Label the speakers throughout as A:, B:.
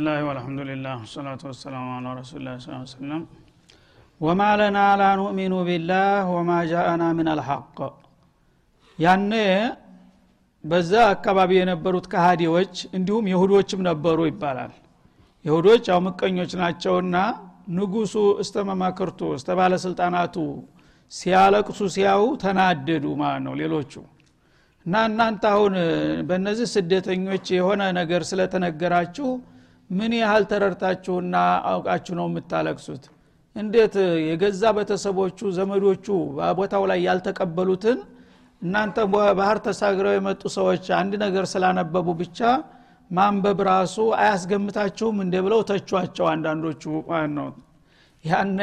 A: ቢስሚላህ ወልሐምዱሊላህ ወሰላቱ ወሰላሙ አላ ረሱላ ሰለም ወማ ለና ላኑእሚኑ ቢላህ ወማ ጃአና ምን አልሐቅ ያነ በዛ አካባቢ የነበሩት ከሃዲዎች እንዲሁም የሁዶችም ነበሩ ይባላል። የሁዶች ያው ምቀኞች ናቸውና ንጉሱ እስተ መማክርቱ እስተ ባለስልጣናቱ ሲያለቅሱ ሲያው ተናደዱ ማለት ነው ሌሎቹ። እና እናንተ አሁን በእነዚህ ስደተኞች የሆነ ነገር ስለተነገራችሁ ምን ያህል ተረድታችሁና አውቃችሁ ነው የምታለቅሱት? እንዴት የገዛ ቤተሰቦቹ ዘመዶቹ በቦታው ላይ ያልተቀበሉትን እናንተ ባህር ተሳግረው የመጡ ሰዎች አንድ ነገር ስላነበቡ ብቻ ማንበብ ራሱ አያስገምታችሁም እንደ ብለው ተቿቸው አንዳንዶቹ ነው። ያነ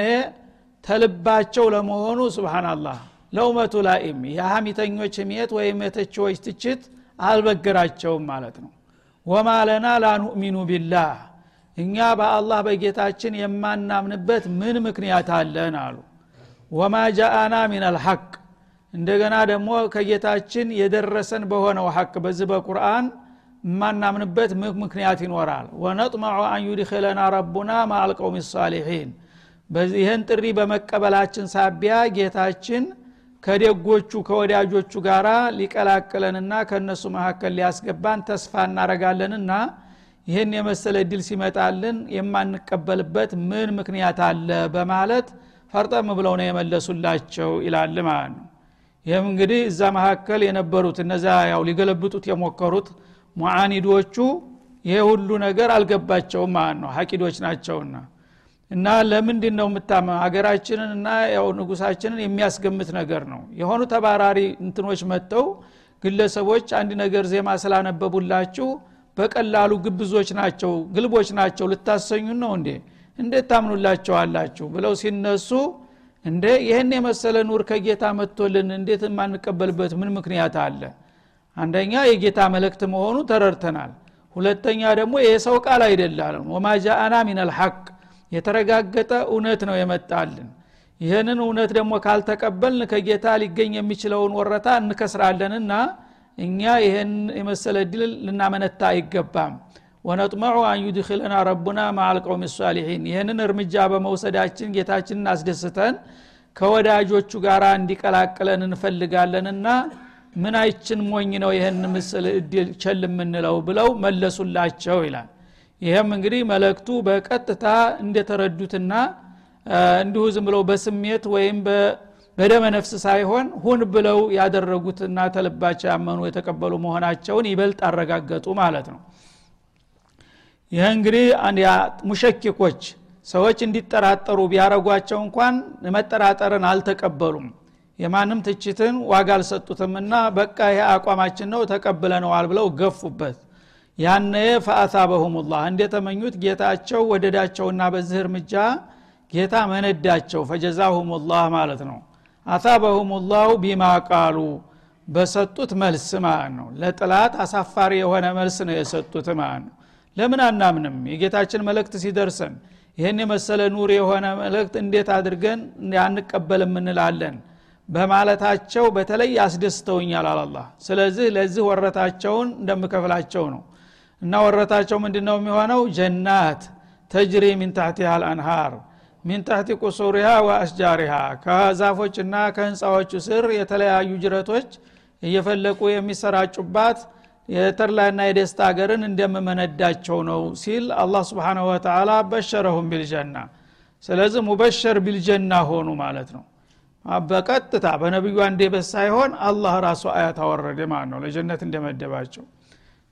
A: ተልባቸው ለመሆኑ ስብናላህ ለውመቱ ላኢም የሀሚተኞች ህሜት ወይም የተችዎች ትችት አልበገራቸውም ማለት ነው ወማ ለና ላኑእሚኑ ቢላህ እኛ በአላህ በጌታችን የማናምንበት ምን ምክንያት አለን አሉ። ወማ ጃአና ሚን አልሐቅ እንደገና ደግሞ ከጌታችን የደረሰን በሆነው ሐቅ በዚህ በቁርአን የማናምንበት ምክንያት ይኖራል? ወነጥመዑ አን ረቡና ማአልቀውም ሳሊሒን ይህን ጥሪ በመቀበላችን ሳቢያ ጌታችን ከደጎቹ ከወዳጆቹ ጋር ሊቀላቅለንና ከእነሱ መካከል ሊያስገባን ተስፋ እናረጋለንና ይህን የመሰለ እድል ሲመጣልን የማንቀበልበት ምን ምክንያት አለ በማለት ፈርጠም ብለው ነው የመለሱላቸው ይላል ማለት ነው። ይህም እንግዲህ እዛ መካከል የነበሩት እነዛ ያው ሊገለብጡት የሞከሩት ሙዓኒዶቹ ይሄ ሁሉ ነገር አልገባቸውም ማለት ነው። ሀቂዶች ናቸውና እና ለምንድን ነው የምታመ ሀገራችንን እና ያው ንጉሳችንን የሚያስገምት ነገር ነው? የሆኑ ተባራሪ እንትኖች መጥተው ግለሰቦች አንድ ነገር ዜማ ስላነበቡላችሁ በቀላሉ ግብዞች ናቸው ግልቦች ናቸው ልታሰኙን ነው እንዴ? እንዴት ታምኑላቸዋላችሁ? ብለው ሲነሱ እንደ ይህን የመሰለ ኑር ከጌታ መጥቶልን እንዴት የማንቀበልበት ምን ምክንያት አለ? አንደኛ የጌታ መልእክት መሆኑ ተረድተናል። ሁለተኛ ደግሞ የሰው ቃል አይደላለም ወማ ጃአና ሚን አልሐቅ የተረጋገጠ እውነት ነው የመጣልን። ይህንን እውነት ደግሞ ካልተቀበልን ከጌታ ሊገኝ የሚችለውን ወረታ እንከስራለንና እኛ ይህን የመሰለ ድል ልናመነታ አይገባም። ወነጥመዑ አን ዩድክለና ረቡና ማአልቀውም ሳሊሒን ይህንን እርምጃ በመውሰዳችን ጌታችንን አስደስተን ከወዳጆቹ ጋር እንዲቀላቅለን እንፈልጋለንና ምን አይችን ሞኝ ነው ይህን ምስል እድል ቸል የምንለው ብለው መለሱላቸው ይላል ይህም እንግዲህ መለክቱ በቀጥታ እንደተረዱትና እንዲሁ ዝም ብለው በስሜት ወይም በደመ ነፍስ ሳይሆን ሁን ብለው ያደረጉትና ተልባቸው ያመኑ የተቀበሉ መሆናቸውን ይበልጥ አረጋገጡ ማለት ነው። ይህ እንግዲህ ሙሸኪኮች ሰዎች እንዲጠራጠሩ ቢያረጓቸው እንኳን መጠራጠርን አልተቀበሉም። የማንም ትችትን ዋጋ አልሰጡትምና በቃ ይሄ አቋማችን ነው ተቀብለነዋል ብለው ገፉበት ያነ ፈአሳበሁሙላህ። እንደተመኙት ጌታቸው ወደዳቸውና በዚህ እርምጃ ጌታ መነዳቸው። ፈጀዛሁሙላህ ማለት ነው። አሳበሁሙላሁ ቢማ ቃሉ። በሰጡት መልስ ማለት ነው። ለጥላት አሳፋሪ የሆነ መልስ ነው የሰጡት ማለት ነው። ለምን አናምንም? የጌታችን መልእክት ሲደርሰን ይህን የመሰለ ኑር የሆነ መልእክት እንዴት አድርገን አንቀበልም እንላለን? በማለታቸው በተለይ ያስደስተውኛል አላላ ስለዚህ ለዚህ ወረታቸውን እንደምከፍላቸው ነው እና ወረታቸው ምንድ ነው የሚሆነው? ጀናት ተጅሪ ሚን ታህቲሃ አልአንሃር ሚን ታህቲ ቁሱሪሃ ወአስጃሪሃ ከዛፎችና ከህንፃዎቹ ስር የተለያዩ ጅረቶች እየፈለቁ የሚሰራጩባት የተድላና የደስታ ሀገርን እንደምመነዳቸው ነው ሲል አላህ ስብሓንሁ ወተላ በሸረሁም ቢልጀና። ስለዚህ ሙበሸር ቢልጀና ሆኑ ማለት ነው። በቀጥታ በነቢዩ አንዴበት ሳይሆን አላህ ራሱ አያት አወረደ ማለት ነው ለጀነት እንደመደባቸው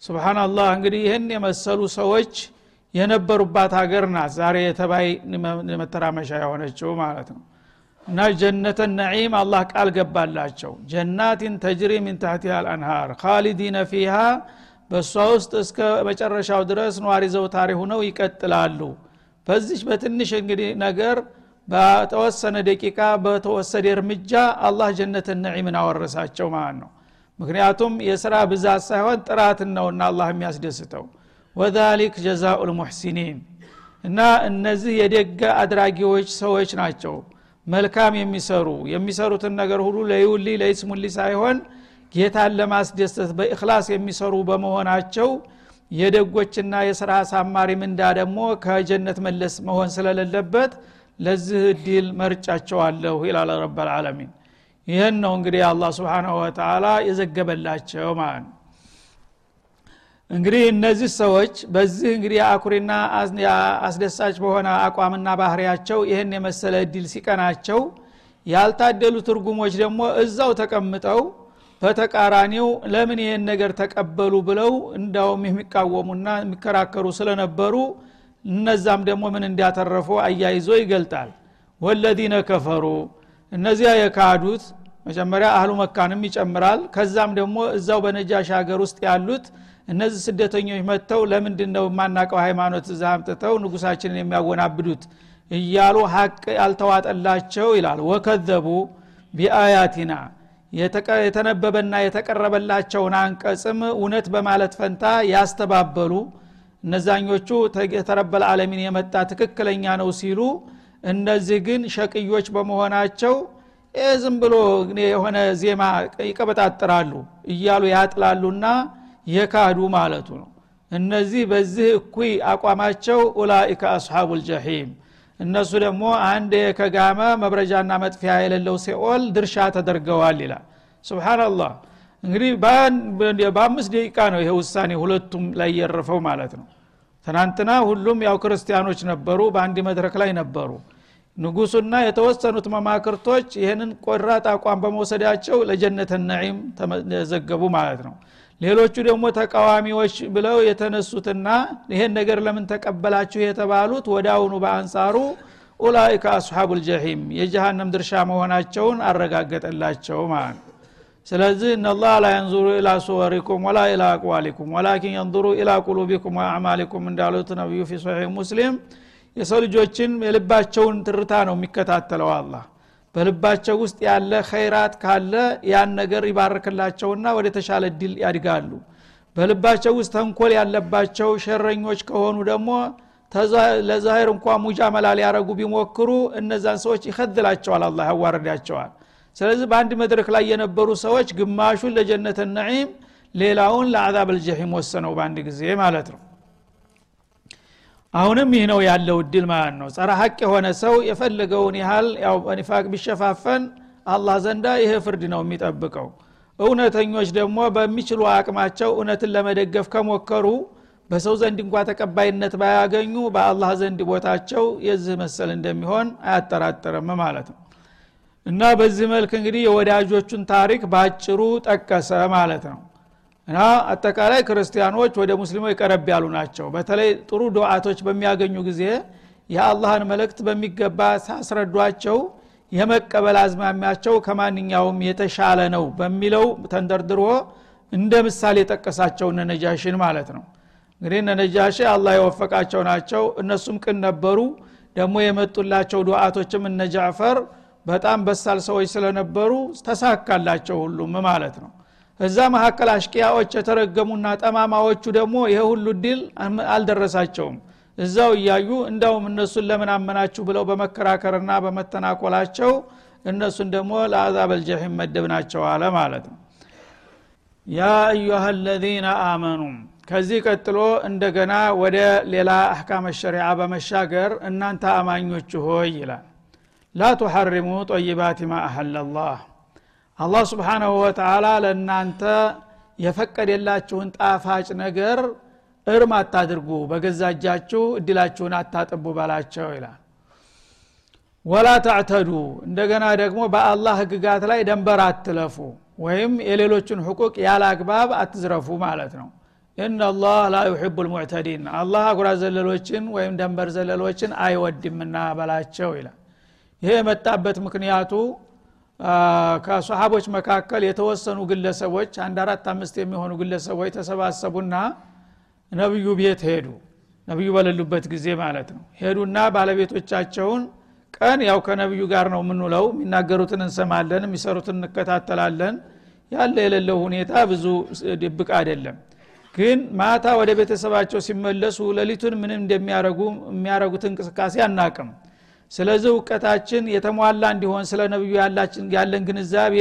A: ስብናላህ እንግዲህ ይህን የመሰሉ ሰዎች የነበሩባት ሀገር ናት። ዛሬ የተባይ መተራመሻ የሆነችው ማለት ነው። እና ጀነተ ነዒም አላህ ቃል ገባላቸው። ጀናትን ተጅሪ ሚን ታህቲሃ አልአንሃር ካሊዲነ ፊሃ በእሷ ውስጥ እስከ መጨረሻው ድረስ ነዋሪ ዘውታሪ ሁነው ይቀጥላሉ። በዚች በትንሽ እንግዲህ ነገር በተወሰነ ደቂቃ በተወሰደ እርምጃ አላህ ጀነት ነዒምን አወረሳቸው ማለት ነው ምክንያቱም የስራ ብዛት ሳይሆን ጥራትን ነውና አላህ የሚያስደስተው። ወዛሊክ ጀዛኡ ልሙሕሲኒን እና እነዚህ የደገ አድራጊዎች ሰዎች ናቸው። መልካም የሚሰሩ። የሚሰሩትን ነገር ሁሉ ለይውሊ ለይስሙሊ ሳይሆን ጌታን ለማስደሰት በእክላስ የሚሰሩ በመሆናቸው የደጎችና የስራ አሳማሪ ምንዳ ደግሞ ከጀነት መለስ መሆን ስለሌለበት ለዚህ እድል መርጫቸዋለሁ ይላል ረብልዓለሚን ይህን ነው እንግዲህ አላህ ስብንሁ ወተላ የዘገበላቸው ማለት ነው። እንግዲህ እነዚህ ሰዎች በዚህ እንግዲህ አኩሪና አስደሳች በሆነ አቋምና ባህሪያቸው ይህን የመሰለ እድል ሲቀናቸው ያልታደሉ ትርጉሞች ደግሞ እዛው ተቀምጠው በተቃራኒው ለምን ይህን ነገር ተቀበሉ ብለው እንዳውም የሚቃወሙና የሚከራከሩ ስለነበሩ እነዛም ደግሞ ምን እንዲያተረፉ አያይዞ ይገልጣል። ወለዚነ ከፈሩ እነዚያ የካዱት መጀመሪያ አህሉ መካንም ይጨምራል። ከዛም ደግሞ እዛው በነጃሽ ሀገር ውስጥ ያሉት እነዚህ ስደተኞች መጥተው ለምንድን ነው የማናቀው ሃይማኖት እዛ አምጥተው ንጉሳችንን የሚያወናብዱት? እያሉ ሀቅ ያልተዋጠላቸው ይላል። ወከዘቡ ቢአያቲና የተነበበና የተቀረበላቸውን አንቀጽም እውነት በማለት ፈንታ ያስተባበሉ እነዛኞቹ የተረበል ዓለሚን የመጣ ትክክለኛ ነው ሲሉ እነዚህ ግን ሸቅዮች በመሆናቸው ዝም ብሎ የሆነ ዜማ ይቀበጣጥራሉ እያሉ ያጥላሉና የካዱ ማለቱ ነው። እነዚህ በዚህ እኩይ አቋማቸው ኡላኢከ አስሓቡ ልጀሒም እነሱ ደግሞ አንድ ከጋመ መብረጃና መጥፊያ የሌለው ሲኦል ድርሻ ተደርገዋል ይላል። ስብናላህ እንግዲህ በአምስት ደቂቃ ነው ይሄ ውሳኔ ሁለቱም ላይ የረፈው ማለት ነው ትናንትና ሁሉም ያው ክርስቲያኖች ነበሩ በአንድ መድረክ ላይ ነበሩ። ንጉሱና የተወሰኑት መማክርቶች ይህንን ቆራጥ አቋም በመውሰዳቸው ለጀነት ነዒም ተዘገቡ ማለት ነው። ሌሎቹ ደግሞ ተቃዋሚዎች ብለው የተነሱትና ይሄን ነገር ለምን ተቀበላችሁ የተባሉት አሁኑ በአንጻሩ ኡላይከ አስሓቡ ልጀሒም የጀሃነም ድርሻ መሆናቸውን አረጋገጠላቸው ማለት ነው ስለዚህ እነላህ ላ የንዙሩ ኢላ ሱወሪኩም ወላ ኢላ አቅዋሊኩም ወላኪን የንظሩ ኢላ ቁሉቢኩም ወአዕማሊኩም እንዳሉት ነቢዩ ፊ ሶሒህ ሙስሊም የሰው ልጆችን የልባቸውን ትርታ ነው የሚከታተለው አላህ። በልባቸው ውስጥ ያለ ኸይራት ካለ ያን ነገር ይባርክላቸውና ወደ ተሻለ ድል ያድጋሉ። በልባቸው ውስጥ ተንኮል ያለባቸው ሸረኞች ከሆኑ ደግሞ ለዛሄር እንኳ ሙጃመላ ሊያረጉ ቢሞክሩ እነዛን ሰዎች ይከድላቸዋል አላ ያዋርዳቸዋል ስለዚህ በአንድ መድረክ ላይ የነበሩ ሰዎች ግማሹን ለጀነት ነዒም ሌላውን ለአዛብ አልጀሒም ወሰነው በአንድ ጊዜ ማለት ነው። አሁንም ይህ ነው ያለው እድል ማለት ነው። ጸረ ሀቅ የሆነ ሰው የፈለገውን ያህል ያው በኒፋቅ ቢሸፋፈን አላህ ዘንዳ ይሄ ፍርድ ነው የሚጠብቀው። እውነተኞች ደግሞ በሚችሉ አቅማቸው እውነትን ለመደገፍ ከሞከሩ በሰው ዘንድ እንኳ ተቀባይነት ባያገኙ በአላህ ዘንድ ቦታቸው የዚህ መሰል እንደሚሆን አያጠራጥርም ማለት ነው እና በዚህ መልክ እንግዲህ የወዳጆቹን ታሪክ በአጭሩ ጠቀሰ ማለት ነው። እና አጠቃላይ ክርስቲያኖች ወደ ሙስሊሞች ቀረብ ያሉ ናቸው። በተለይ ጥሩ ዱዓቶች በሚያገኙ ጊዜ የአላህን መልእክት በሚገባ ሳስረዷቸው የመቀበል አዝማሚያቸው ከማንኛውም የተሻለ ነው በሚለው ተንደርድሮ እንደ ምሳሌ የጠቀሳቸው እነነጃሽን ማለት ነው። እንግዲህ እነነጃሽ አላህ የወፈቃቸው ናቸው። እነሱም ቅን ነበሩ። ደግሞ የመጡላቸው ዱዓቶችም እነ ጃዕፈር በጣም በሳል ሰዎች ስለነበሩ ተሳካላቸው ሁሉም ማለት ነው። እዛ መካከል አሽቂያዎች የተረገሙና ጠማማዎቹ ደግሞ ይሄ ሁሉ ድል አልደረሳቸውም። እዛው እያዩ እንዳውም እነሱን ለምን አመናችሁ ብለው በመከራከርና በመተናኮላቸው እነሱን ደግሞ ለአዛብ አልጀሒም መደብ ናቸው አለ ማለት ነው። ያ አዩሃ አለዚነ አመኑ። ከዚህ ቀጥሎ እንደገና ወደ ሌላ አሕካም ሸሪዓ በመሻገር እናንተ አማኞች ሆይ ይላል ላ ቱሐሪሙ ጠይባት ማ አሐለላህ አላህ ስብሓናሁ ወተላ ለእናንተ የፈቀደላችሁን ጣፋጭ ነገር እርም አታድርጉ በገዛ እጃችሁ እድላችሁን አታጥቡ በላቸው ይላል ወላ ተዕተዱ እንደገና ደግሞ በአላህ ህግጋት ላይ ደንበር አትለፉ ወይም የሌሎችን ሕቁቅ ያለ አግባብ አትዝረፉ ማለት ነው ኢናላህ ላ ዩሕቡ ልሙዕተዲን አላህ አጉራ ዘለሎችን ወይም ደንበር ዘለሎችን አይወድምና በላቸው ይላል ይሄ የመጣበት ምክንያቱ ከሰሃቦች መካከል የተወሰኑ ግለሰቦች አንድ አራት አምስት የሚሆኑ ግለሰቦች ተሰባሰቡና ነቢዩ ቤት ሄዱ። ነቢዩ በሌሉበት ጊዜ ማለት ነው። ሄዱና ባለቤቶቻቸውን ቀን ያው ከነቢዩ ጋር ነው የምንውለው የሚናገሩትን እንሰማለን የሚሰሩትን እንከታተላለን ያለ የሌለው ሁኔታ ብዙ ድብቅ አይደለም። ግን ማታ ወደ ቤተሰባቸው ሲመለሱ ሌሊቱን ምንም እንደሚያረጉ የሚያረጉት እንቅስቃሴ አናቅም ስለዚህ እውቀታችን የተሟላ እንዲሆን ስለ ነቢዩ ያለን ግንዛቤ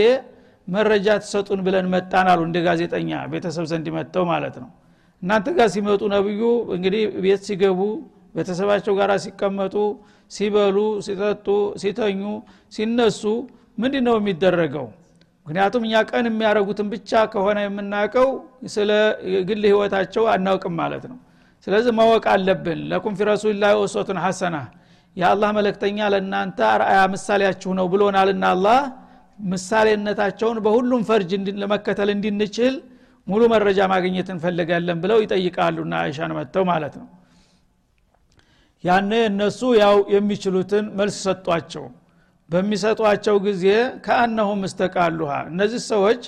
A: መረጃ ትሰጡን ብለን መጣን አሉ እንደ ጋዜጠኛ ቤተሰብ ዘንድ መጥተው ማለት ነው። እናንተ ጋር ሲመጡ ነብዩ እንግዲህ ቤት ሲገቡ ቤተሰባቸው ጋር ሲቀመጡ ሲበሉ ሲጠጡ ሲተኙ ሲነሱ ምንድ ነው የሚደረገው? ምክንያቱም እኛ ቀን የሚያደረጉትን ብቻ ከሆነ የምናውቀው ስለ ግል ህይወታቸው አናውቅም ማለት ነው። ስለዚህ ማወቅ አለብን። ለኩም ፊ ረሱልላ ወሶቱን ሐሰና የአላህ መለክተኛ ለእናንተ አርአያ ምሳሌያችሁ ነው ብሎናልና አላህ ምሳሌነታቸውን በሁሉም ፈርጅ ለመከተል እንድንችል ሙሉ መረጃ ማግኘት እንፈልጋለን ብለው ይጠይቃሉና አይሻን መጥተው ማለት ነው። ያነ እነሱ ያው የሚችሉትን መልስ ሰጧቸው። በሚሰጧቸው ጊዜ ከአነሁም እስተቃሉሃ። እነዚህ ሰዎች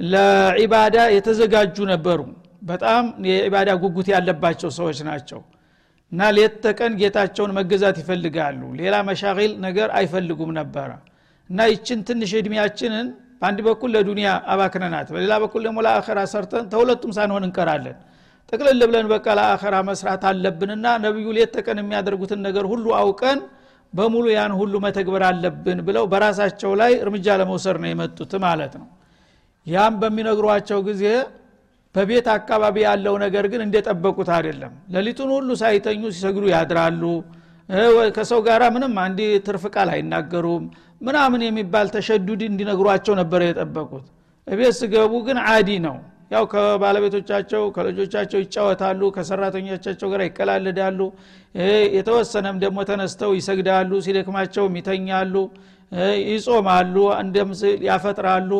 A: ለዒባዳ የተዘጋጁ ነበሩ። በጣም የዒባዳ ጉጉት ያለባቸው ሰዎች ናቸው እና ሌት ተቀን ጌታቸውን መገዛት ይፈልጋሉ። ሌላ መሻቂል ነገር አይፈልጉም ነበረ። እና ይችን ትንሽ እድሜያችንን በአንድ በኩል ለዱንያ አባክነናት በሌላ በኩል ደግሞ ለአኸራ ሰርተን ተሁለቱም ሳንሆን እንቀራለን። ጥቅልል ብለን በቃ ለአኸራ መስራት አለብንና ነቢዩ ሌት ተቀን የሚያደርጉትን ነገር ሁሉ አውቀን በሙሉ ያን ሁሉ መተግበር አለብን ብለው በራሳቸው ላይ እርምጃ ለመውሰድ ነው የመጡት ማለት ነው። ያም በሚነግሯቸው ጊዜ በቤት አካባቢ ያለው ነገር ግን እንደጠበቁት አይደለም። ሌሊቱን ሁሉ ሳይተኙ ሲሰግዱ ያድራሉ። ከሰው ጋር ምንም አንድ ትርፍ ቃል አይናገሩም። ምናምን የሚባል ተሸዱድ እንዲነግሯቸው ነበር የጠበቁት። እቤት ስገቡ ግን አዲ ነው። ያው ከባለቤቶቻቸው ከልጆቻቸው ይጫወታሉ ከሰራተኞቻቸው ጋር ይቀላለዳሉ። የተወሰነም ደግሞ ተነስተው ይሰግዳሉ ሲደክማቸውም ይተኛሉ። ይጾማሉ ያፈጥራሉ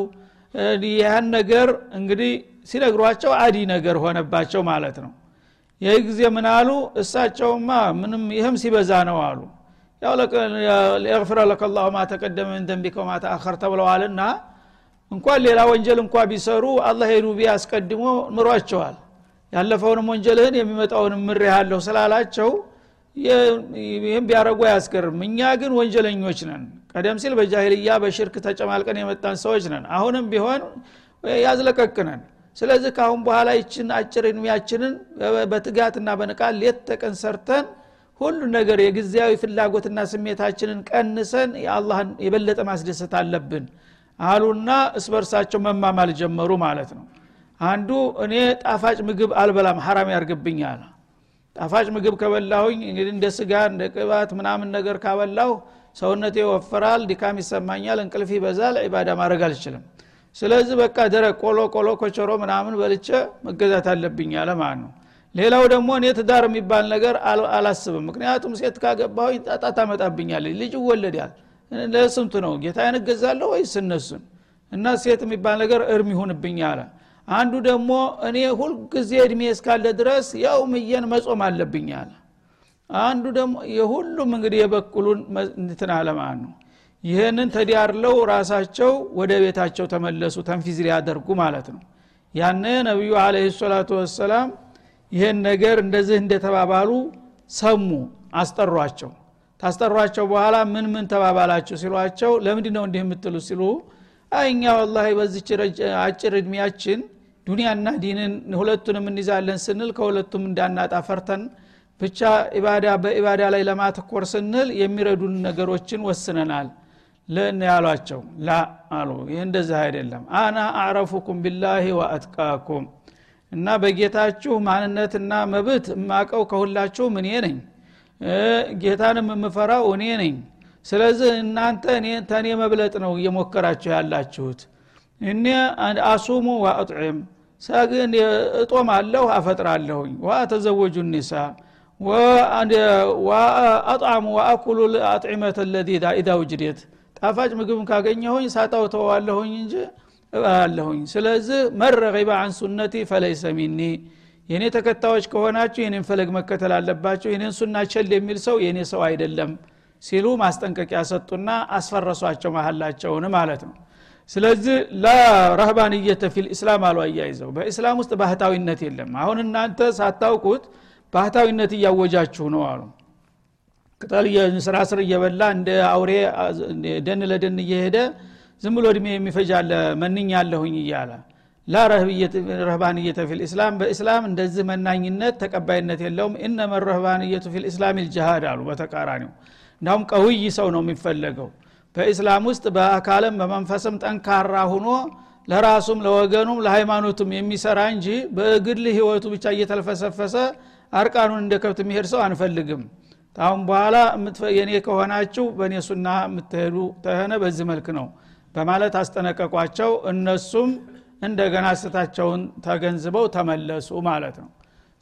A: ይህን ነገር እንግዲህ ሲነግሯቸው አዲ ነገር ሆነባቸው ማለት ነው። ይህ ጊዜ ምን አሉ? እሳቸውማ ምንም ይህም ሲበዛ ነው አሉ። ያው ሊያግፍረ ለከ ማ ተቀደመ ምን ደንቢከ ወማ ተአኸር ተብለዋልና እንኳን ሌላ ወንጀል እንኳ ቢሰሩ አላህ የዱቢ አስቀድሞ ምሯቸዋል ያለፈውንም ወንጀልህን የሚመጣውንም ምር ያለሁ ስላላቸው ይህም ቢያረጉ አያስገርም እኛ ግን ወንጀለኞች ነን። ቀደም ሲል በጃሂልያ በሽርክ ተጨማልቀን የመጣን ሰዎች ነን። አሁንም ቢሆን ያዝለቀቅነን ስለዚህ ካአሁን በኋላ ይችን አጭር እድሜያችንን በትጋትና በንቃት ሌት ተቀን ሰርተን ሁሉ ነገር የጊዜያዊ ፍላጎትና ስሜታችንን ቀንሰን የአላህን የበለጠ ማስደሰት አለብን አሉና እስበርሳቸው መማማል ጀመሩ ማለት ነው። አንዱ እኔ ጣፋጭ ምግብ አልበላም ሐራም ያርግብኝ አለ ጣፋጭ ምግብ ከበላሁኝ እንግዲህ እንደ ስጋ እንደ ቅባት ምናምን ነገር ካበላሁ ሰውነቴ ይወፈራል ድካም ይሰማኛል እንቅልፍ ይበዛል ዒባዳ ማድረግ አልችልም። ስለዚህ በቃ ደረቅ ቆሎ ቆሎ ኮቸሮ ምናምን በልቼ መገዛት አለብኝ አለ ማለት ነው። ሌላው ደግሞ እኔ ትዳር የሚባል ነገር አላስብም። ምክንያቱም ሴት ካገባሁኝ ጣጣ ታመጣብኛለች። ልጅ ይወለዳል። ለስንቱ ነው? ጌታዬን እገዛለሁ ወይስ እነሱን? እና ሴት የሚባል ነገር እርም ይሁንብኝ አለ አንዱ ደግሞ እኔ ሁልጊዜ እድሜ እስካለ ድረስ ያው ምየን መጾም አለብኝ አለ። አንዱ ደግሞ የሁሉም እንግዲህ የበኩሉን እንትን አለማን ነው። ይህንን ተዲያርለው ራሳቸው ወደ ቤታቸው ተመለሱ ተንፊዝ ሊያደርጉ ማለት ነው። ያነ ነቢዩ አለ ሰላቱ ወሰላም ይህን ነገር እንደዚህ እንደተባባሉ ሰሙ አስጠሯቸው። ታስጠሯቸው በኋላ ምን ምን ተባባላችሁ ሲሏቸው ለምንድ ነው እንዲህ የምትሉ ሲሉ እኛ ወላ በዚች አጭር እድሜያችን ዱኒያና ዲንን ሁለቱንም እንይዛለን ስንል ከሁለቱም እንዳናጣ ፈርተን ብቻ ኢባዳ በኢባዳ ላይ ለማተኮር ስንል የሚረዱን ነገሮችን ወስነናል ለን ያሏቸው ላ አሉ። ይህ እንደዚህ አይደለም። አና አዕረፉኩም ቢላሂ ወአትቃኩም። እና በጌታችሁ ማንነትና መብት የማቀው ከሁላችሁም እኔ ነኝ። ጌታንም የምፈራው እኔ ነኝ። ስለዚህ እናንተ ተኔ መብለጥ ነው እየሞከራችሁ ያላችሁት። እኔ አሱሙ ወአጥዕም ሰግን እጦም አለሁ አፈጥራለሁኝ ወአተዘወጁ ኒሳ ወአጥዓሙ ወአኩሉ አጥዒመተ ለዚ ኢዳ ውጅዴት። ጣፋጭ ምግብን ካገኘሁኝ ሳጣው እንጂ እበላለሁኝ። ስለዚህ መረቂበ አን ሱነቲ ፈለይሰ ሚኒ። የእኔ ተከታዮች ከሆናችሁ የኔን ፈለግ መከተል አለባቸው የኔን ሱና ቸል የሚል ሰው የእኔ ሰው አይደለም ሲሉ ማስጠንቀቂያ ሰጡና አስፈረሷቸው መሀላቸውን ማለት ነው ስለዚህ ላረህባንየተ ፊል ኢስላም አሉ አያይዘው። በኢስላም ውስጥ ባህታዊነት የለም። አሁን እናንተ ሳታውቁት ባህታዊነት እያወጃችሁ ነው አሉ። ቅጠል ስራ ስር እየበላ እንደ አውሬ ደን ለደን እየሄደ ዝም ብሎ እድሜ የሚፈጃለ መንኝ ያለሁኝ እያለ። ላ ረህባንየተ ፊ ልእስላም በእስላም እንደዚህ መናኝነት ተቀባይነት የለውም። እነመ ረህባንየቱ ፊ ልእስላም ልጅሃድ አሉ በተቃራኒው። እንዳሁም ቀውይ ሰው ነው የሚፈለገው በእስላም ውስጥ በአካልም በመንፈስም ጠንካራ ሁኖ ለራሱም ለወገኑም ለሃይማኖቱም የሚሰራ እንጂ በግል ህይወቱ ብቻ እየተልፈሰፈሰ አርቃኑን እንደ ከብት የሚሄድ ሰው አንፈልግም። ታሁን በኋላ የኔ ከሆናችሁ በእኔ ሱና የምትሄዱ ተሆነ በዚህ መልክ ነው። በማለት አስጠነቀቋቸው። እነሱም እንደገና ስታቸውን ተገንዝበው ተመለሱ ማለት ነው።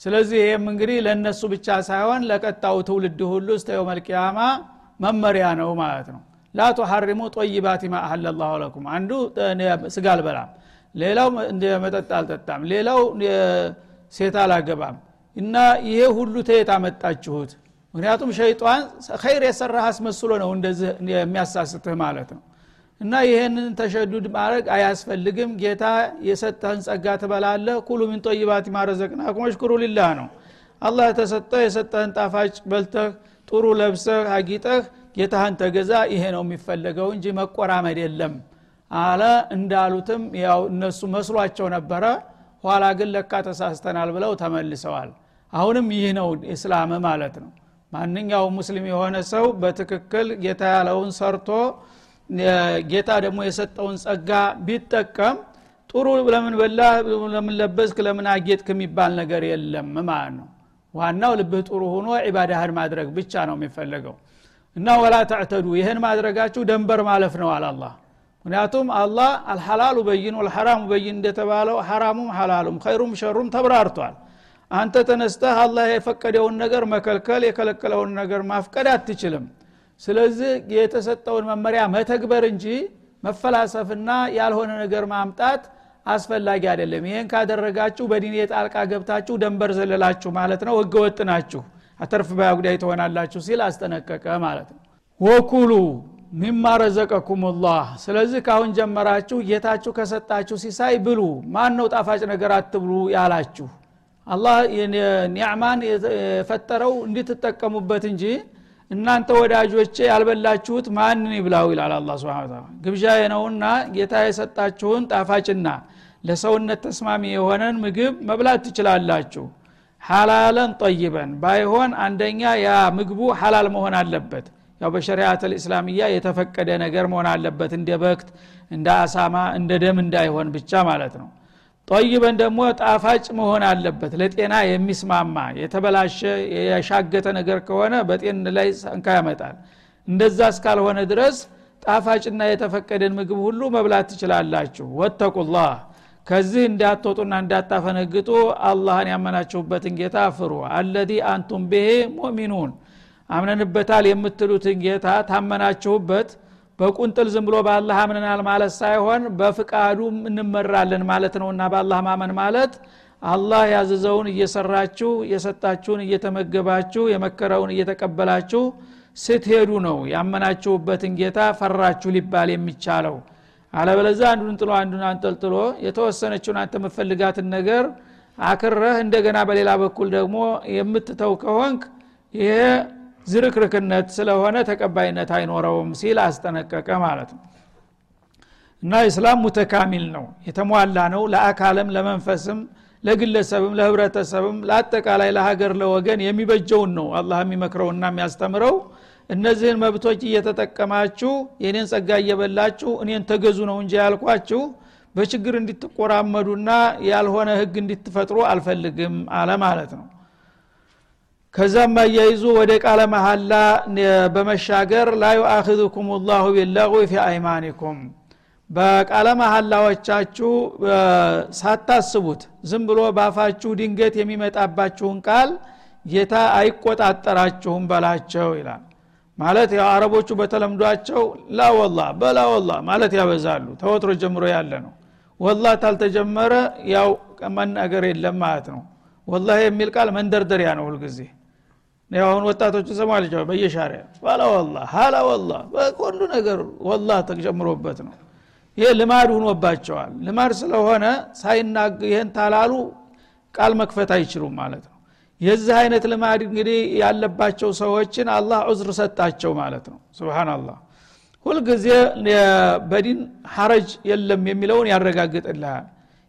A: ስለዚህ ይህም እንግዲህ ለእነሱ ብቻ ሳይሆን ለቀጣው ትውልድ ሁሉ እስተ የውመልቅያማ መመሪያ ነው ማለት ነው ላ ቱሐሪሙ ጦይባት ማ አህለላሁ ለኩም። አንዱ ስጋ አልበላም ሌላው መጠጥ አልጠጣም ሌላው ሴት አላገባም። እና ይሄ ሁሉ ተየት አመጣችሁት። ምክንያቱም ሸይጣን ኸይር የሰራህ አስመስሎ ነው እንደዚህ የሚያሳስትህ ማለት ነው። እና ይህንን ተሸዱድ ማድረግ አያስፈልግም። ጌታ የሰጠህን ጸጋ ትበላለህ። ኩሉ ምን ጦይባት ማረዘቅናኩም ወሽኩሩ ሊላህ ነው። አላህ የተሰጠ የሰጠህን ጣፋጭ በልተህ ጥሩ ለብሰህ አጊጠህ ጌታህን ተገዛ ይሄ ነው የሚፈለገው እንጂ መቆራመድ የለም አለ። እንዳሉትም ያው እነሱ መስሏቸው ነበረ። ኋላ ግን ለካ ተሳስተናል ብለው ተመልሰዋል። አሁንም ይህ ነው እስላም ማለት ነው። ማንኛውም ሙስሊም የሆነ ሰው በትክክል ጌታ ያለውን ሰርቶ ጌታ ደግሞ የሰጠውን ጸጋ ቢጠቀም ጥሩ ለምን በላ ለምን ለበስክ? ለምን አጌጥክ? የሚባል ነገር የለም ማለት ነው። ዋናው ልብህ ጥሩ ሆኖ ዒባዳህን ማድረግ ብቻ ነው የሚፈለገው እና ወላ ተዕተዱ ይህን ማድረጋችሁ ደንበር ማለፍ ነው አላላ ምክንያቱም አላህ አልሐላሉ በይን ወልሐራሙ በይን እንደተባለው ሐራሙም ሐላሉም ኸይሩም ሸሩም ተብራርቷል። አንተ ተነስተህ አላህ የፈቀደውን ነገር መከልከል የከለከለውን ነገር ማፍቀድ አትችልም። ስለዚህ የተሰጠውን መመሪያ መተግበር እንጂ መፈላሰፍና ያልሆነ ነገር ማምጣት አስፈላጊ አይደለም። ይህን ካደረጋችሁ በዲኔ ጣልቃ ገብታችሁ ደንበር ዘለላችሁ ማለት ነው። ህገ ወጥ ናችሁ አተርፍ ባያ ጉዳይ ትሆናላችሁ ሲል አስጠነቀቀ ማለት ነው። ወኩሉ ሚማ ረዘቀኩም ላህ ስለዚህ ካሁን ጀመራችሁ ጌታችሁ ከሰጣችሁ ሲሳይ ብሉ ማን ነው ጣፋጭ ነገር አትብሉ ያላችሁ? አላህ ኒዕማን የፈጠረው እንድትጠቀሙበት እንጂ እናንተ ወዳጆቼ ያልበላችሁት ማንን ይብላው ይላል አላ ስብን ግብዣ ነውና ጌታ የሰጣችሁን ጣፋጭና ለሰውነት ተስማሚ የሆነን ምግብ መብላት ትችላላችሁ ሐላለን ጠይበን ባይሆን አንደኛ ያ ምግቡ ሐላል መሆን አለበት። ያው በሸሪአት ልእስላምያ የተፈቀደ ነገር መሆን አለበት። እንደ በክት እንደ አሳማ እንደ ደም እንዳይሆን ብቻ ማለት ነው። ጠይበን ደግሞ ጣፋጭ መሆን አለበት። ለጤና የሚስማማ የተበላሸ የሻገተ ነገር ከሆነ በጤን ላይ ሰንካ ያመጣል። እንደዛ እስካልሆነ ድረስ ጣፋጭና የተፈቀደን ምግብ ሁሉ መብላት ትችላላችሁ። ወተቁላህ ከዚህ እንዳትወጡና እንዳታፈነግጡ አላህን ያመናችሁበትን ጌታ ፍሩ አለዚ አንቱም ብሄ ሙእሚኑን። አምነንበታል የምትሉትን ጌታ ታመናችሁበት። በቁንጥል ዝም ብሎ በአላህ አምነናል ማለት ሳይሆን በፍቃዱ እንመራለን ማለት ነውና በአላህ ማመን ማለት አላህ ያዘዘውን እየሰራችሁ የሰጣችሁን እየተመገባችሁ የመከረውን እየተቀበላችሁ ስትሄዱ ነው ያመናችሁበትን ጌታ ፈራችሁ ሊባል የሚቻለው አለበለዛ አንዱን ጥሎ አንዱን አንጠልጥሎ የተወሰነችውን አንተ የምፈልጋትን ነገር አክረህ እንደገና በሌላ በኩል ደግሞ የምትተው ከሆንክ ይሄ ዝርክርክነት ስለሆነ ተቀባይነት አይኖረውም ሲል አስጠነቀቀ ማለት ነው። እና ኢስላም ሙተካሚል ነው። የተሟላ ነው። ለአካልም ለመንፈስም ለግለሰብም ለህብረተሰብም ለአጠቃላይ ለሀገር ለወገን የሚበጀውን ነው አላህ የሚመክረውና የሚያስተምረው እነዚህን መብቶች እየተጠቀማችሁ የኔን ጸጋ እየበላችሁ እኔን ተገዙ ነው እንጂ ያልኳችሁ በችግር እንድትቆራመዱና ያልሆነ ህግ እንድትፈጥሩ አልፈልግም አለ ማለት ነው። ከዛም አያይዙ ወደ ቃለ መሐላ በመሻገር ላ ዩአኪዝኩም ላሁ ቢለغ ፊ አይማኒኩም። በቃለ መሐላዎቻችሁ ሳታስቡት ዝም ብሎ ባፋችሁ ድንገት የሚመጣባችሁን ቃል ጌታ አይቆጣጠራችሁም በላቸው ይላል ማለት አረቦቹ በተለምዷቸው ላወላ በላወላ ማለት ያበዛሉ። ተወትሮ ጀምሮ ያለ ነው። ወላ ታልተጀመረ ያው መናገር የለም ማለት ነው። ወላ የሚል ቃል መንደርደሪያ ነው ሁልጊዜ። አሁን ወጣቶቹ ሰማልቸው በየሻሪያ ባላ ወላ ሀላ ወላ በቆንዱ ነገር ወላ ተጨምሮበት ነው። ይሄ ልማድ ሁኖባቸዋል ልማድ ስለሆነ ሳይናግ ይህን ታላሉ ቃል መክፈት አይችሉም ማለት ነው የዚህ አይነት ልማድ እንግዲህ ያለባቸው ሰዎችን አላህ ዑዝር ሰጣቸው ማለት ነው። ስብናላህ ሁልጊዜ በዲን ሐረጅ የለም የሚለውን ያረጋግጥልሃል።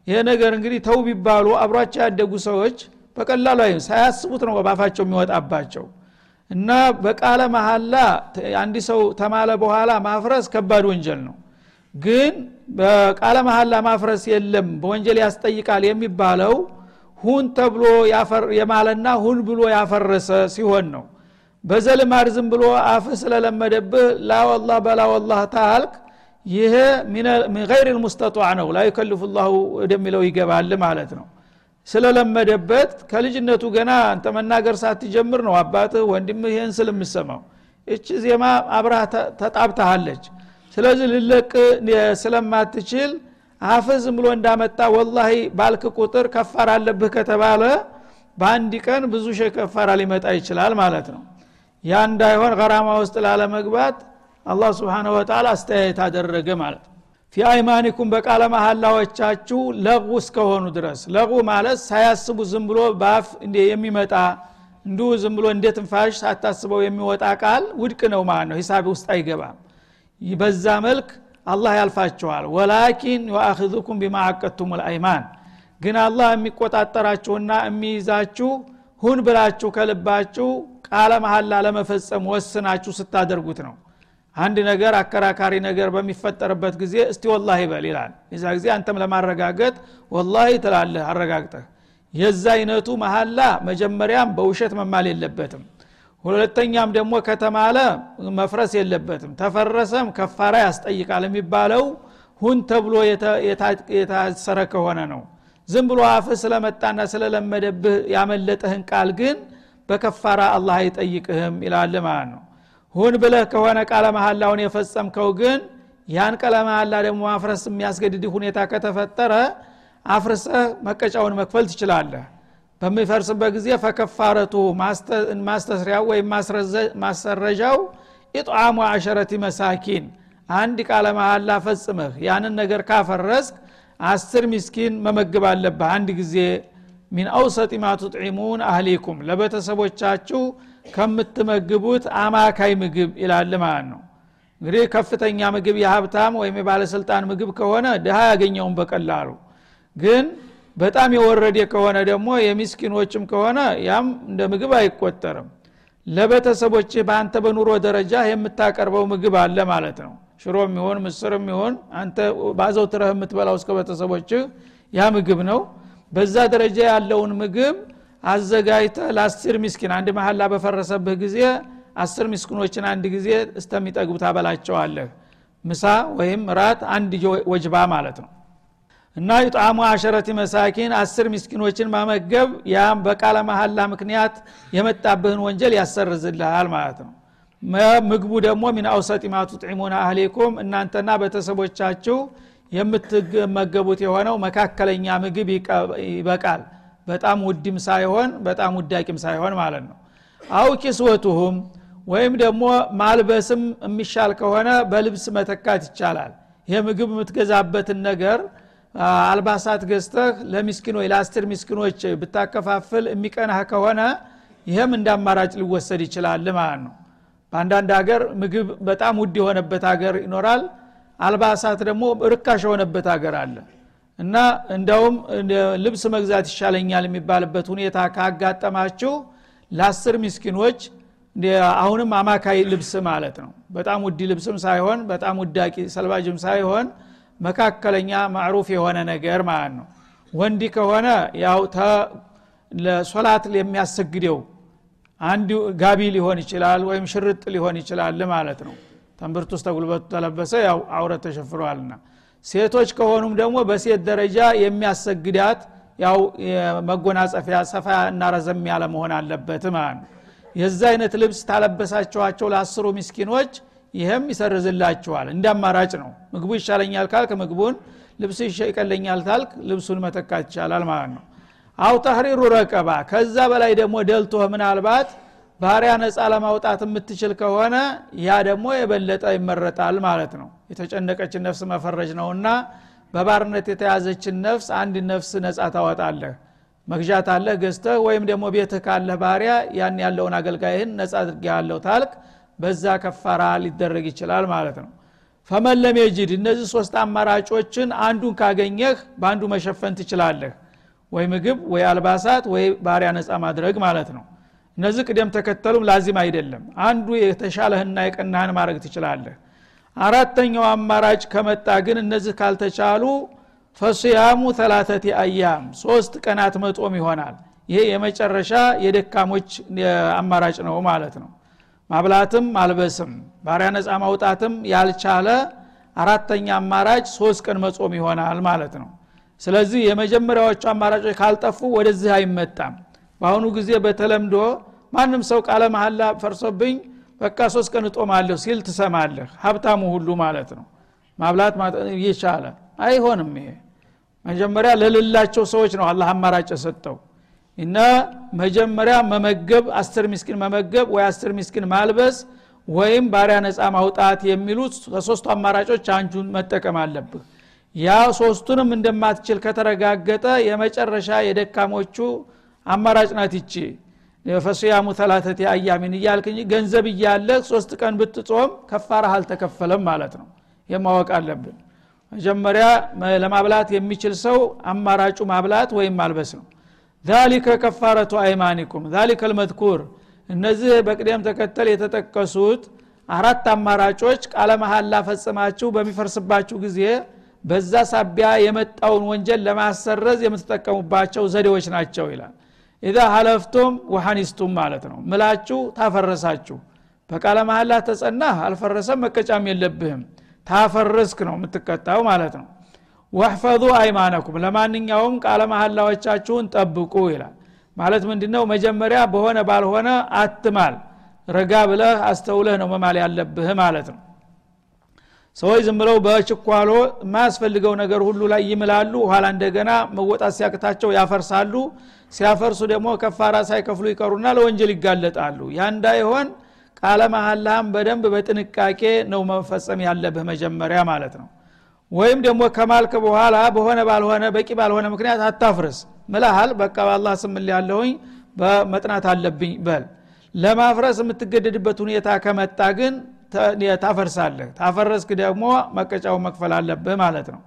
A: ይሄ ነገር እንግዲህ ተው ቢባሉ አብሯቸው ያደጉ ሰዎች በቀላሉ አይ ሳያስቡት ነው ባፋቸው የሚወጣባቸው። እና በቃለ መሐላ አንድ ሰው ተማለ በኋላ ማፍረስ ከባድ ወንጀል ነው። ግን በቃለ መሀላ ማፍረስ የለም በወንጀል ያስጠይቃል የሚባለው ሁን ተብሎ የማለና ሁን ብሎ ያፈረሰ ሲሆን ነው። በዘልማድ ዝም ብሎ አፍ ስለለመደብህ ላወላህ በላወላህ ታልክ ይሄ ገይር ልሙስተጧዕ ነው። ላ ዩከልፉ ላሁ ወደሚለው ይገባል ማለት ነው። ስለለመደበት ከልጅነቱ ገና አንተ መናገር ሳትጀምር ነው አባትህ ወንድምህ ይህን ስለምሰማው እች ዜማ አብራ ተጣብታሃለች። ስለዚህ ልለቅ ስለማትችል አፍህ ዝም ብሎ እንዳመጣ ወላሂ ባልክ ቁጥር ከፋር አለብህ ከተባለ በአንድ ቀን ብዙ ሺህ ከፋራ ሊመጣ ይችላል ማለት ነው። ያ እንዳይሆን ገራማ ውስጥ ላለመግባት አላህ ስብሓንሁ ወተላ አስተያየት አደረገ ማለት ፊ አይማኒኩም በቃለ መሐላዎቻችሁ ለጉ እስከሆኑ ድረስ። ለጉ ማለት ሳያስቡ ዝም ብሎ በአፍ የሚመጣ እንዲሁ ዝም ብሎ እንደ ትንፋሽ ሳታስበው የሚወጣ ቃል ውድቅ ነው ማለት ነው። ሂሳብ ውስጥ አይገባም። በዛ መልክ አላህ ያልፋችኋል ወላኪን ዩአኪዙኩም ቢማ አቀቱም ልአይማን ግን አላህ የሚቆጣጠራችሁና የሚይዛችሁ ሁን ብላችሁ ከልባችሁ ቃለ መሐላ ለመፈጸም ወስናችሁ ስታደርጉት ነው። አንድ ነገር አከራካሪ ነገር በሚፈጠርበት ጊዜ እስቲ ወላሂ በል ይላል። የዛ ጊዜ አንተም ለማረጋገጥ ወላሂ ትላለህ አረጋግጠህ። የዛ አይነቱ መሐላ መጀመሪያም በውሸት መማል የለበትም ሁለተኛም ደግሞ ከተማለ መፍረስ የለበትም። ተፈረሰም ከፋራ ያስጠይቃል የሚባለው ሁን ተብሎ የታሰረ ከሆነ ነው። ዝም ብሎ አፍ ስለመጣና ስለለመደብህ ያመለጠህን ቃል ግን በከፋራ አላህ አይጠይቅህም ይላል ማለት ነው። ሁን ብለህ ከሆነ ቃለ መሐላውን የፈጸምከው ግን ያን ቃለ መሐላ ደግሞ ማፍረስ የሚያስገድድህ ሁኔታ ከተፈጠረ አፍርሰህ መቀጫውን መክፈል ትችላለህ በሚፈርስበት ጊዜ ፈከፋረቱ ማስተስሪያው ወይም ማሰረጃው ኢጥዓሙ አሸረቲ መሳኪን። አንድ ቃለ መሐላ ፈጽመህ ያንን ነገር ካፈረስክ አስር ሚስኪን መመግብ አለብህ። አንድ ጊዜ ሚን አውሰጢ ማ ቱጥዒሙን አህሊኩም ለቤተሰቦቻችሁ ከምትመግቡት አማካይ ምግብ ይላል ማለት ነው። እንግዲህ ከፍተኛ ምግብ የሀብታም ወይም የባለስልጣን ምግብ ከሆነ ድሃ ያገኘውን በቀላሉ። ግን በጣም የወረደ ከሆነ ደግሞ የሚስኪኖችም ከሆነ ያም እንደ ምግብ አይቆጠርም። ለቤተሰቦች በአንተ በኑሮ ደረጃ የምታቀርበው ምግብ አለ ማለት ነው። ሽሮ የሚሆን ምስር የሚሆን አንተ ባዘውትረህ የምትበላው እስከ ቤተሰቦችህ ያ ምግብ ነው። በዛ ደረጃ ያለውን ምግብ አዘጋጅተ ለአስር ሚስኪን አንድ መሀላ በፈረሰብህ ጊዜ አስር ሚስኪኖችን አንድ ጊዜ እስተሚጠግቡ ታበላቸዋለህ። ምሳ ወይም ራት አንድ ወጅባ ማለት ነው እና ዩጣሙ አሸረቲ መሳኪን አስር ሚስኪኖችን ማመገብ ያም በቃለ መሀላ ምክንያት የመጣብህን ወንጀል ያሰርዝልሃል ማለት ነው። ምግቡ ደግሞ ሚን አውሰጢ ማ ቱጥዒሙና አህሊኩም እናንተና ቤተሰቦቻችሁ የምትመገቡት የሆነው መካከለኛ ምግብ ይበቃል። በጣም ውድም ሳይሆን በጣም ውዳቂም ሳይሆን ማለት ነው። አው ኪስወቱሁም ወይም ደግሞ ማልበስም የሚሻል ከሆነ በልብስ መተካት ይቻላል። ይሄ ምግብ የምትገዛበትን ነገር አልባሳት ገዝተህ ለሚስኪኖች ለአስር ሚስኪኖች ብታከፋፍል የሚቀናህ ከሆነ ይህም እንደ አማራጭ ሊወሰድ ይችላል ማለት ነው። በአንዳንድ ሀገር ምግብ በጣም ውድ የሆነበት ሀገር ይኖራል አልባሳት ደግሞ ርካሽ የሆነበት ሀገር አለ። እና እንደውም ልብስ መግዛት ይሻለኛል የሚባልበት ሁኔታ ካጋጠማችሁ ለአስር ሚስኪኖች አሁንም አማካይ ልብስ ማለት ነው። በጣም ውድ ልብስም ሳይሆን በጣም ውዳቂ ሰልባጅም ሳይሆን መካከለኛ ማዕሩፍ የሆነ ነገር ማለት ነው። ወንዲ ከሆነ ያው ለሶላት የሚያሰግደው አንድ ጋቢ ሊሆን ይችላል ወይም ሽርጥ ሊሆን ይችላል ማለት ነው። ተንብርት ውስጥ ተጉልበቱ ተለበሰ ያው አውረት ተሸፍሯልና ሴቶች ከሆኑም ደግሞ በሴት ደረጃ የሚያሰግዳት ያው መጎናጸፊያ ሰፋ እና ረዘም ያለ መሆን አለበት ማለት ነው። የዛ አይነት ልብስ ታለበሳችኋቸው ለአስሩ ሚስኪኖች ይህም ይሰርዝላችኋል። እንደ አማራጭ ነው። ምግቡ ይሻለኛል ካልክ ምግቡን ልብስ ይቀለኛል ታልክ ልብሱን መተካት ይቻላል ማለት ነው። አው ተህሪሩ ረቀባ። ከዛ በላይ ደግሞ ደልቶህ ምናልባት ባሪያ ነፃ ለማውጣት የምትችል ከሆነ ያ ደግሞ የበለጠ ይመረጣል ማለት ነው። የተጨነቀችን ነፍስ መፈረጅ ነውና በባርነት የተያዘችን ነፍስ አንድ ነፍስ ነፃ ታወጣለህ። መግዣት አለህ ገዝተህ ወይም ደግሞ ቤትህ ካለህ ባሪያ ያን ያለውን አገልጋይህን ነፃ አድርጌ ያለው ታልክ በዛ ከፋራ ሊደረግ ይችላል ማለት ነው። ፈመን ለም እነዚህ ሶስት አማራጮችን አንዱን ካገኘህ በአንዱ መሸፈን ትችላለህ። ወይ ምግብ ወይ አልባሳት ወይ ባሪያ ነፃ ማድረግ ማለት ነው። እነዚህ ቅደም ተከተሉም ላዚም አይደለም። አንዱ የተሻለህና የቀናህን ማድረግ ትችላለህ። አራተኛው አማራጭ ከመጣ ግን እነዚህ ካልተቻሉ ፈስያሙ ተላተቲ አያም ሶስት ቀናት መጦም ይሆናል። ይሄ የመጨረሻ የደካሞች አማራጭ ነው ማለት ነው ማብላትም ማልበስም ባሪያ ነፃ ማውጣትም ያልቻለ አራተኛ አማራጭ ሶስት ቀን መጾም ይሆናል ማለት ነው። ስለዚህ የመጀመሪያዎቹ አማራጮች ካልጠፉ ወደዚህ አይመጣም። በአሁኑ ጊዜ በተለምዶ ማንም ሰው ቃለ መሀላ ፈርሶብኝ በቃ ሶስት ቀን እጦማለሁ ሲል ትሰማለህ ሀብታሙ ሁሉ ማለት ነው። ማብላት እየቻለ አይሆንም ይሄ። መጀመሪያ ለሌላቸው ሰዎች ነው አላህ አማራጭ የሰጠው እና መጀመሪያ መመገብ አስር ሚስኪን መመገብ ወይ አስር ሚስኪን ማልበስ ወይም ባሪያ ነፃ ማውጣት የሚሉት ከሶስቱ አማራጮች አንጁን መጠቀም አለብህ። ያ ሶስቱንም እንደማትችል ከተረጋገጠ የመጨረሻ የደካሞቹ አማራጭ ናት ይቺ። ፈስያሙ ተላተቲ አያሚን እያልክ እንጂ ገንዘብ እያለህ ሶስት ቀን ብትጾም ከፋራህ አልተከፈለም ማለት ነው። የማወቅ አለብን። መጀመሪያ ለማብላት የሚችል ሰው አማራጩ ማብላት ወይም ማልበስ ነው ዛሊከ ከፋረቱ አይማኒኩም ዛሊከ ልመዝኩር እነዚህ በቅደም ተከተል የተጠቀሱት አራት አማራጮች ቃለ መሐላ ፈጽማችሁ በሚፈርስባችሁ ጊዜ በዛ ሳቢያ የመጣውን ወንጀል ለማሰረዝ የምትጠቀሙባቸው ዘዴዎች ናቸው ይላል። ኢዛ ሀለፍቱም ወሐኒስቱም ማለት ነው። ምላችሁ ታፈረሳችሁ። በቃለ መሐላ ተጸናህ አልፈረሰም መቀጫም የለብህም። ታፈረስክ ነው የምትቀጣው ማለት ነው ወሕፈዙ አይማነኩም። ለማንኛውም ቃለ መሐላዎቻችሁን ጠብቁ ይላል። ማለት ምንድነው? መጀመሪያ በሆነ ባልሆነ አትማል። ረጋ ብለህ አስተውለህ ነው መማል ያለብህ ማለት ነው። ሰዎች ዝም ብለው በችኳሎ የማያስፈልገው ነገር ሁሉ ላይ ይምላሉ። ኋላ እንደገና መወጣት ሲያቅታቸው ያፈርሳሉ። ሲያፈርሱ ደግሞ ከፋራ ሳይከፍሉ ይቀሩና ለወንጀል ይጋለጣሉ። ያ እንዳይሆን ቃለ መሐላም በደንብ በጥንቃቄ ነው መፈጸም ያለብህ መጀመሪያ ማለት ነው ወይም ደግሞ ከማልክ በኋላ በሆነ ባልሆነ በቂ ባልሆነ ምክንያት አታፍርስ። ምልሃል በቃ በአላህ ስምል ያለሁኝ በመጥናት አለብኝ በል። ለማፍረስ የምትገደድበት ሁኔታ ከመጣ ግን ታፈርሳለህ። ታፈረስክ ደግሞ መቀጫው መክፈል አለብህ ማለት ነው።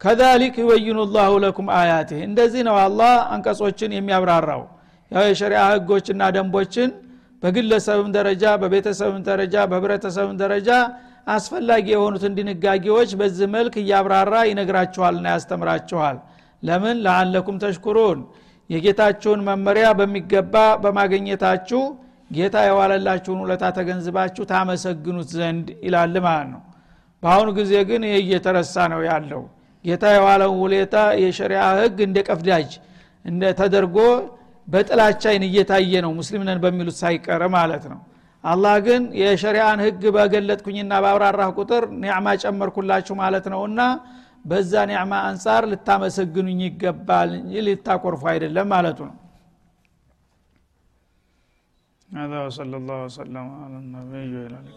A: ከዛሊክ ዩበይኑ ላሁ ለኩም አያትህ። እንደዚህ ነው አላህ አንቀጾችን የሚያብራራው። ያው የሸሪያ ህጎችና ደንቦችን በግለሰብም ደረጃ በቤተሰብም ደረጃ በህብረተሰብም ደረጃ አስፈላጊ የሆኑትን ድንጋጌዎች በዚህ መልክ እያብራራ ይነግራችኋልና ያስተምራችኋል። ለምን? ለአለኩም ተሽኩሩን። የጌታችሁን መመሪያ በሚገባ በማገኘታችሁ ጌታ የዋለላችሁን ውለታ ተገንዝባችሁ ታመሰግኑት ዘንድ ይላል ማለት ነው። በአሁኑ ጊዜ ግን ይህ እየተረሳ ነው ያለው። ጌታ የዋለውን ውሌታ የሸሪያ ህግ እንደ ቀፍዳጅ እንደ ተደርጎ በጥላቻ አይን እየታየ ነው። ሙስሊምነን በሚሉት ሳይቀር ማለት ነው አላህ ግን የሸሪያን ህግ በገለጥኩኝና ባብራራህ ቁጥር ኒዕማ ጨመርኩላችሁ ማለት ነውና በዛ ኒዕማ አንጻር ልታመሰግኑኝ ይገባል እንጂ ልታኮርፉ አይደለም ማለቱ ነው هذا وصلى الله وسلم على النبي وعلى اله